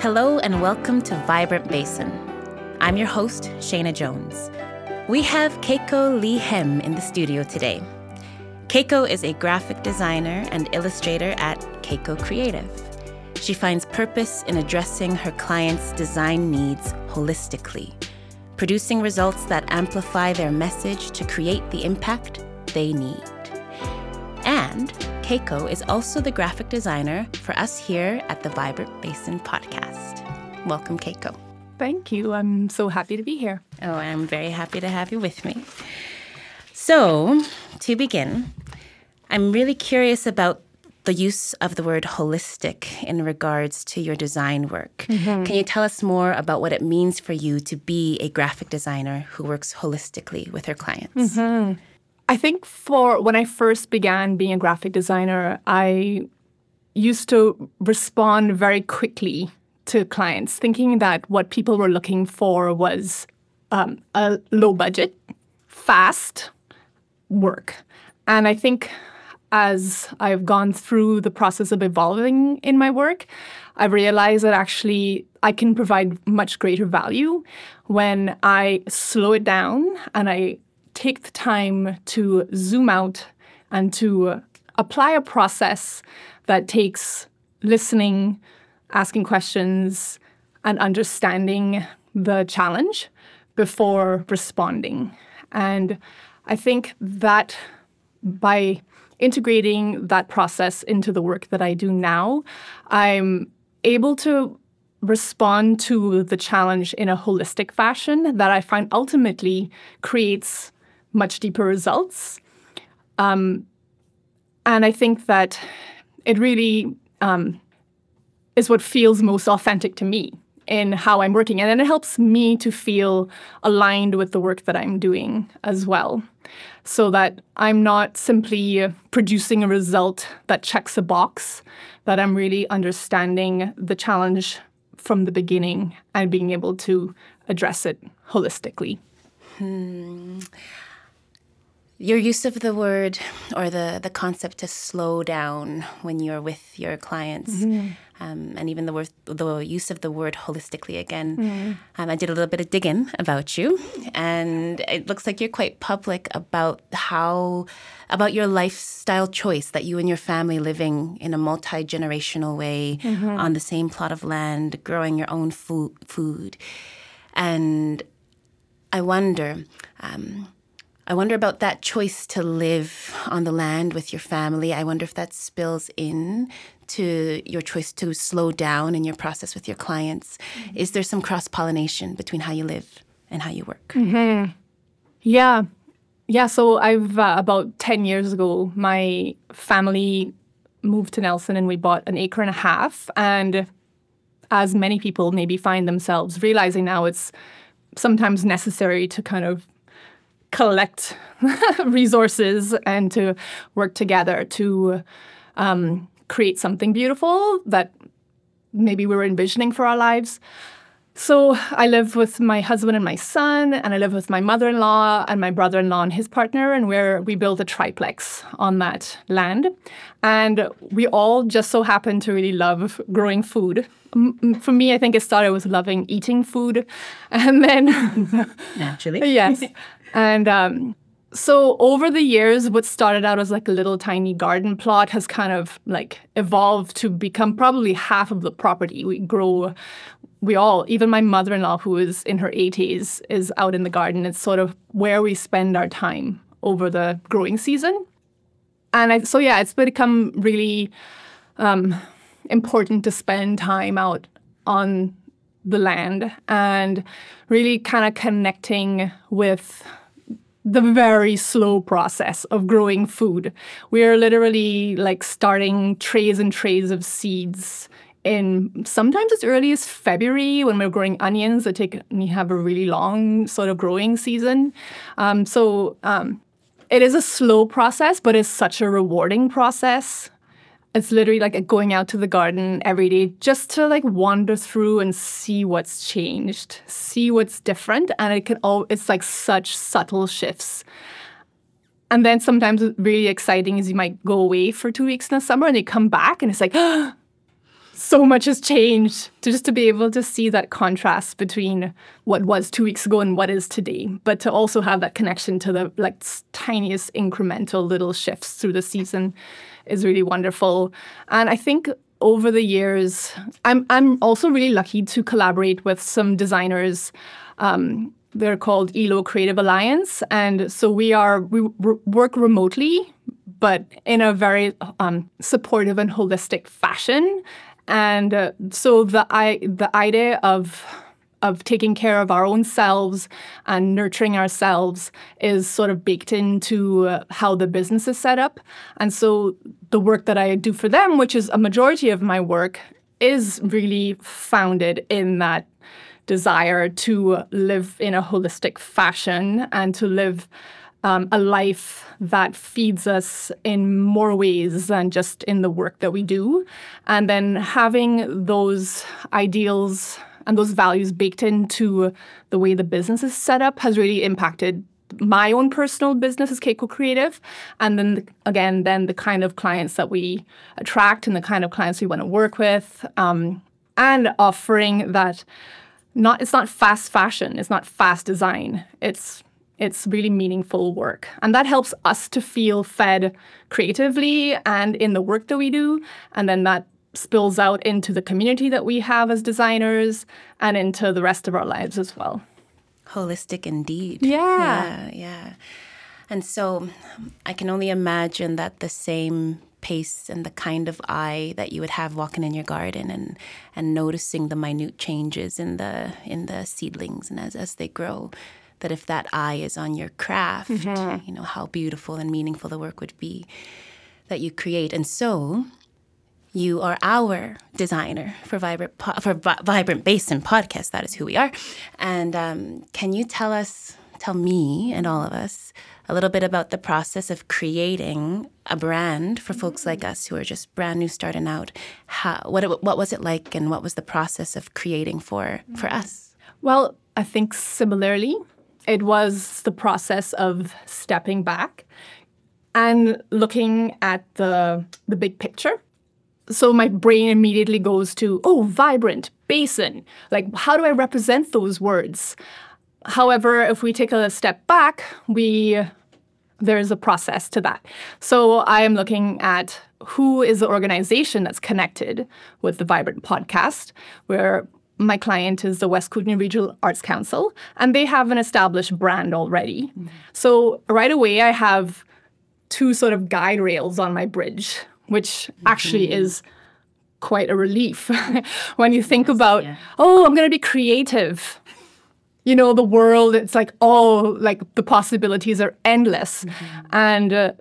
Hello and welcome to Vibrant Basin. I'm your host, Shayna Jones. We have Keiko Lee Hem in the studio today. Keiko is a graphic designer and illustrator at Keiko Creative. She finds purpose in addressing her clients' design needs holistically, producing results that amplify their message to create the impact they need. Keiko is also the graphic designer for us here at the Vibrant Basin podcast. Welcome, Keiko. Thank you. I'm so happy to be here. Oh, I'm very happy to have you with me. So, to begin, I'm really curious about the use of the word holistic in regards to your design work. Mm-hmm. Can you tell us more about what it means for you to be a graphic designer who works holistically with her clients? Mm-hmm. I think for when I first began being a graphic designer, I used to respond very quickly to clients, thinking that what people were looking for was um, a low budget, fast work. And I think as I've gone through the process of evolving in my work, I've realized that actually I can provide much greater value when I slow it down and I take the time to zoom out and to uh, apply a process that takes listening, asking questions, and understanding the challenge before responding. And I think that by integrating that process into the work that I do now, I'm able to respond to the challenge in a holistic fashion that I find ultimately creates much deeper results. Um, and I think that it really um, is what feels most authentic to me in how I'm working. And then it helps me to feel aligned with the work that I'm doing as well. So that I'm not simply producing a result that checks a box, that I'm really understanding the challenge from the beginning and being able to address it holistically. Hmm your use of the word or the, the concept to slow down when you're with your clients, mm-hmm. um, and even the word the use of the word holistically again. Mm-hmm. Um, I did a little bit of digging about you, and it looks like you're quite public about how about your lifestyle choice that you and your family living in a multi generational way mm-hmm. on the same plot of land, growing your own food, food, and I wonder. Um, I wonder about that choice to live on the land with your family. I wonder if that spills in to your choice to slow down in your process with your clients. Mm-hmm. Is there some cross pollination between how you live and how you work? Mm-hmm. Yeah. Yeah. So I've, uh, about 10 years ago, my family moved to Nelson and we bought an acre and a half. And as many people maybe find themselves realizing now, it's sometimes necessary to kind of collect resources and to work together to um, create something beautiful that maybe we were envisioning for our lives. So I live with my husband and my son, and I live with my mother-in-law and my brother-in-law and his partner, and where we built a triplex on that land. And we all just so happen to really love growing food. For me, I think it started with loving eating food, and then naturally, yes, and um, so over the years, what started out as like a little tiny garden plot has kind of like evolved to become probably half of the property. We grow we all, even my mother in law, who is in her 80s, is out in the garden. It's sort of where we spend our time over the growing season. And I, so, yeah, it's become really um, important to spend time out on the land and really kind of connecting with the very slow process of growing food. We're literally like starting trays and trays of seeds in sometimes as early as February when we're growing onions that take we have a really long sort of growing season. Um, so um, it is a slow process, but it's such a rewarding process. It's literally like going out to the garden every day just to like wander through and see what's changed, see what's different, and it can all it's like such subtle shifts. And then sometimes really exciting is you might go away for two weeks in the summer and you come back and it's like so much has changed to just to be able to see that contrast between what was two weeks ago and what is today, but to also have that connection to the like tiniest incremental little shifts through the season is really wonderful. And I think over the years, I'm I'm also really lucky to collaborate with some designers. Um, they're called iilo Creative Alliance, and so we are we work remotely, but in a very um, supportive and holistic fashion. And uh, so the I, the idea of of taking care of our own selves and nurturing ourselves is sort of baked into uh, how the business is set up. And so the work that I do for them, which is a majority of my work, is really founded in that desire to live in a holistic fashion and to live um, a life that feeds us in more ways than just in the work that we do. And then having those ideals and those values baked into the way the business is set up has really impacted my own personal business as Keiko Creative, and then again, then the kind of clients that we attract and the kind of clients we want to work with, um, and offering that not it's not fast fashion, it's not fast design, it's it's really meaningful work. And that helps us to feel fed creatively and in the work that we do. And then that spills out into the community that we have as designers and into the rest of our lives as well. Holistic indeed. Yeah. Yeah. Yeah. And so I can only imagine that the same pace and the kind of eye that you would have walking in your garden and and noticing the minute changes in the in the seedlings and as, as they grow that if that eye is on your craft, mm-hmm. you know, how beautiful and meaningful the work would be that you create. And so you are our designer for Vibrant po- for Vi- Vibrant Basin podcast. That is who we are. And um, can you tell us, tell me and all of us, a little bit about the process of creating a brand for folks like us who are just brand new starting out? How what what was it like, and what was the process of creating for for us? Well, I think similarly, it was the process of stepping back and looking at the the big picture. So my brain immediately goes to, oh, vibrant, basin. Like, how do I represent those words? However, if we take a step back, we there's a process to that. So I am looking at who is the organization that's connected with the Vibrant podcast, where my client is the West Kootenay Regional Arts Council, and they have an established brand already. Mm-hmm. So right away, I have two sort of guide rails on my bridge, which mm-hmm. actually is quite a relief when you think yes, about, yeah. oh, I'm going to be creative. You know, the world, it's like, oh, like the possibilities are endless. Mm-hmm. And uh,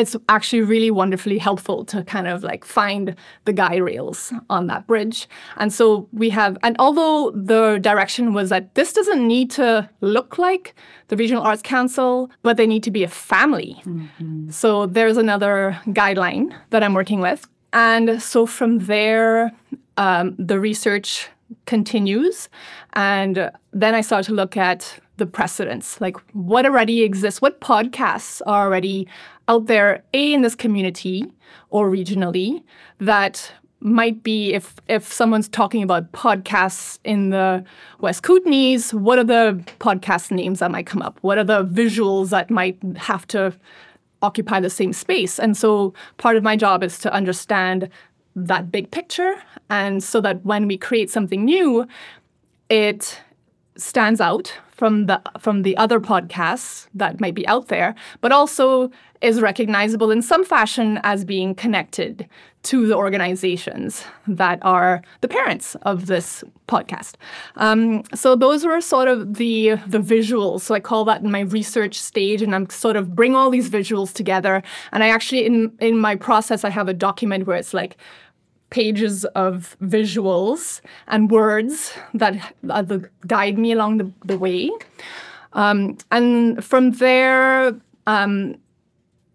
it's actually really wonderfully helpful to kind of like find the guy rails on that bridge. And so we have, and although the direction was that this doesn't need to look like the Regional Arts Council, but they need to be a family. Mm-hmm. So there's another guideline that I'm working with. And so from there, um, the research continues. And then I start to look at the precedents, like what already exists, what podcasts are already out there, A, in this community or regionally, that might be if if someone's talking about podcasts in the West Kootenays, what are the podcast names that might come up? What are the visuals that might have to occupy the same space? And so part of my job is to understand that big picture and so that when we create something new, it stands out from the from the other podcasts that might be out there, but also is recognizable in some fashion as being connected to the organizations that are the parents of this podcast. Um, so those were sort of the the visuals. So I call that in my research stage, and I'm sort of bring all these visuals together. And I actually in in my process I have a document where it's like pages of visuals and words that uh, guide me along the, the way. Um, and from there, um,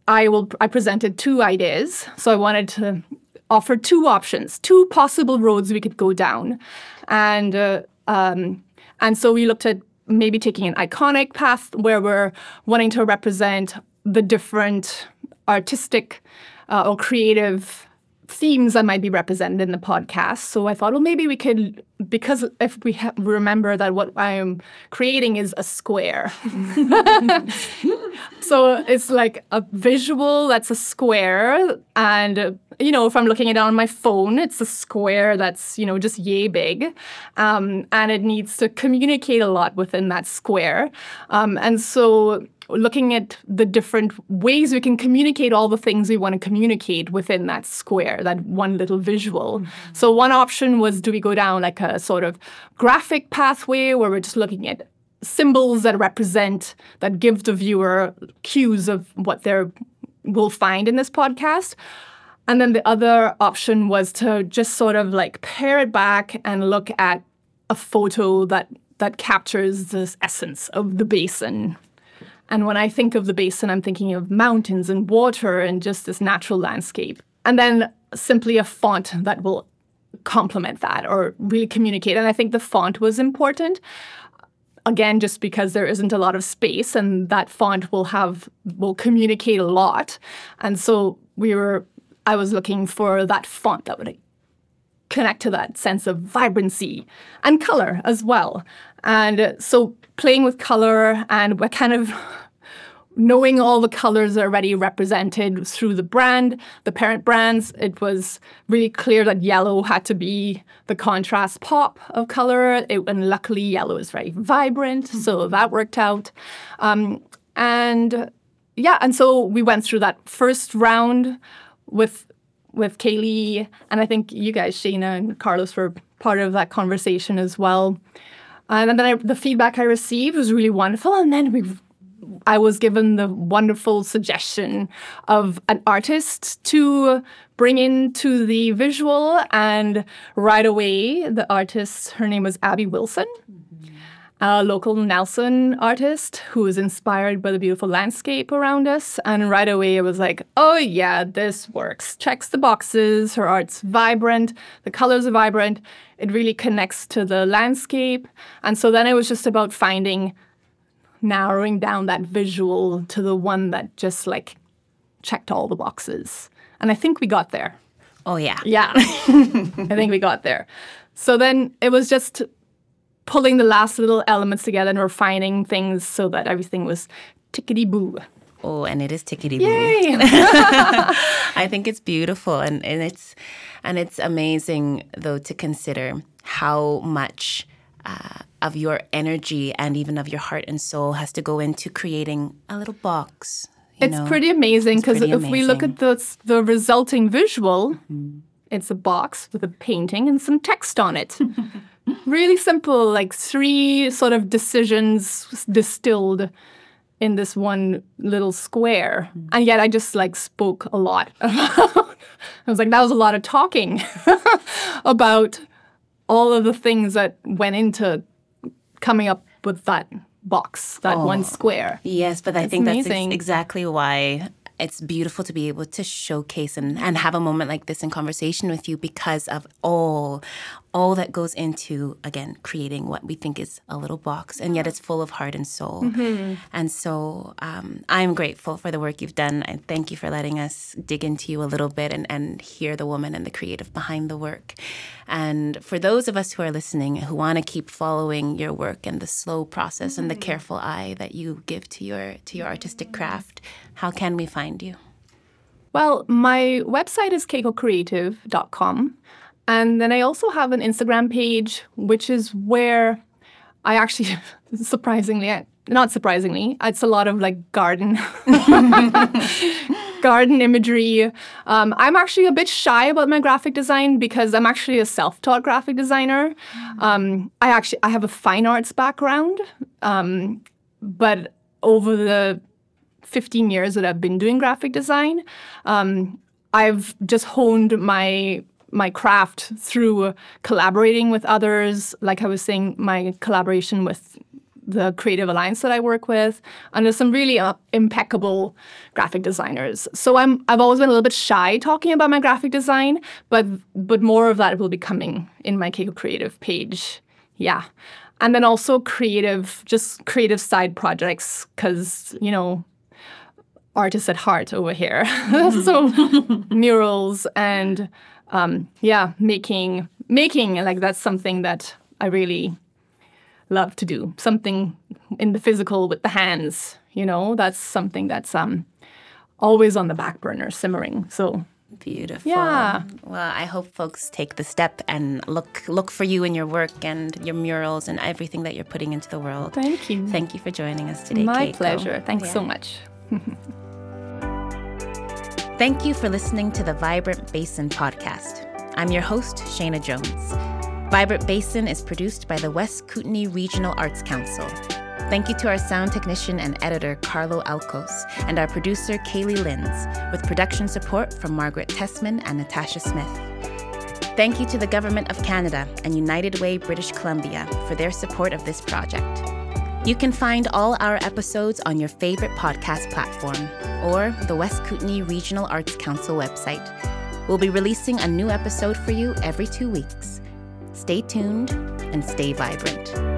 I will. I presented two ideas. So I wanted to offer two options, two possible roads we could go down, and uh, um, and so we looked at maybe taking an iconic path where we're wanting to represent the different artistic uh, or creative themes that might be represented in the podcast. So I thought, well, maybe we could, because if we ha- remember that what I'm creating is a square. so it's like a visual that's a square. And, you know, if I'm looking at it on my phone, it's a square that's, you know, just yay big. Um, and it needs to communicate a lot within that square. Um, and so looking at the different ways we can communicate all the things we want to communicate within that square, that one little visual. Mm-hmm. So one option was do we go down like a sort of graphic pathway where we're just looking at symbols that represent that give the viewer cues of what they will find in this podcast. And then the other option was to just sort of like pare it back and look at a photo that that captures this essence of the basin and when I think of the basin, I'm thinking of mountains and water and just this natural landscape. And then simply a font that will complement that or really communicate. And I think the font was important. Again, just because there isn't a lot of space and that font will have will communicate a lot. And so we were I was looking for that font that would connect to that sense of vibrancy and color as well. And so playing with color and we're kind of knowing all the colors already represented through the brand, the parent brands, it was really clear that yellow had to be the contrast pop of color. It, and luckily, yellow is very vibrant, mm-hmm. so that worked out. Um, and yeah, and so we went through that first round with with Kaylee, and I think you guys, Shayna and Carlos, were part of that conversation as well. And then I, the feedback I received was really wonderful. And then we, I was given the wonderful suggestion of an artist to bring into the visual. And right away, the artist, her name was Abby Wilson. A local Nelson artist who was inspired by the beautiful landscape around us. And right away, it was like, oh, yeah, this works. Checks the boxes. Her art's vibrant. The colors are vibrant it really connects to the landscape. And so then it was just about finding, narrowing down that visual to the one that just like checked all the boxes. And I think we got there. Oh, yeah. Yeah. I think we got there. So then it was just pulling the last little elements together and refining things so that everything was tickety boo. Oh, and it is tickety boo. I think it's beautiful and, and it's and it's amazing, though, to consider how much uh, of your energy and even of your heart and soul has to go into creating a little box. it's know? pretty amazing because if amazing. we look at the, the resulting visual, mm-hmm. it's a box with a painting and some text on it. really simple, like three sort of decisions distilled in this one little square. Mm-hmm. And yet I just like spoke a lot I was like, that was a lot of talking about all of the things that went into coming up with that box, that oh, one square. Yes, but I it's think that's ex- exactly why it's beautiful to be able to showcase and, and have a moment like this in conversation with you because of all all that goes into again creating what we think is a little box and yet it's full of heart and soul mm-hmm. and so um, i'm grateful for the work you've done and thank you for letting us dig into you a little bit and, and hear the woman and the creative behind the work and for those of us who are listening who want to keep following your work and the slow process mm-hmm. and the mm-hmm. careful eye that you give to your to your artistic craft how can we find you well my website is keikocreative.com and then I also have an Instagram page, which is where I actually, surprisingly, not surprisingly, it's a lot of like garden, garden imagery. Um, I'm actually a bit shy about my graphic design because I'm actually a self-taught graphic designer. Um, I actually I have a fine arts background, um, but over the 15 years that I've been doing graphic design, um, I've just honed my my craft through collaborating with others. Like I was saying, my collaboration with the Creative Alliance that I work with, and there's some really uh, impeccable graphic designers. So I'm I've always been a little bit shy talking about my graphic design, but but more of that will be coming in my Keiko Creative page. Yeah. And then also creative, just creative side projects, because, you know, artist at heart over here. so murals and um, yeah, making making like that's something that I really love to do. Something in the physical with the hands. You know, that's something that's um, always on the back burner, simmering. So Beautiful. Yeah. Well, I hope folks take the step and look look for you in your work and your murals and everything that you're putting into the world. Thank you. Thank you for joining us today. My Keiko. pleasure. Thanks so much. Thank you for listening to the Vibrant Basin podcast. I'm your host, Shayna Jones. Vibrant Basin is produced by the West Kootenay Regional Arts Council. Thank you to our sound technician and editor, Carlo Alcos, and our producer, Kaylee Linz, with production support from Margaret Tessman and Natasha Smith. Thank you to the Government of Canada and United Way British Columbia for their support of this project. You can find all our episodes on your favorite podcast platform or the West Kootenay Regional Arts Council website. We'll be releasing a new episode for you every two weeks. Stay tuned and stay vibrant.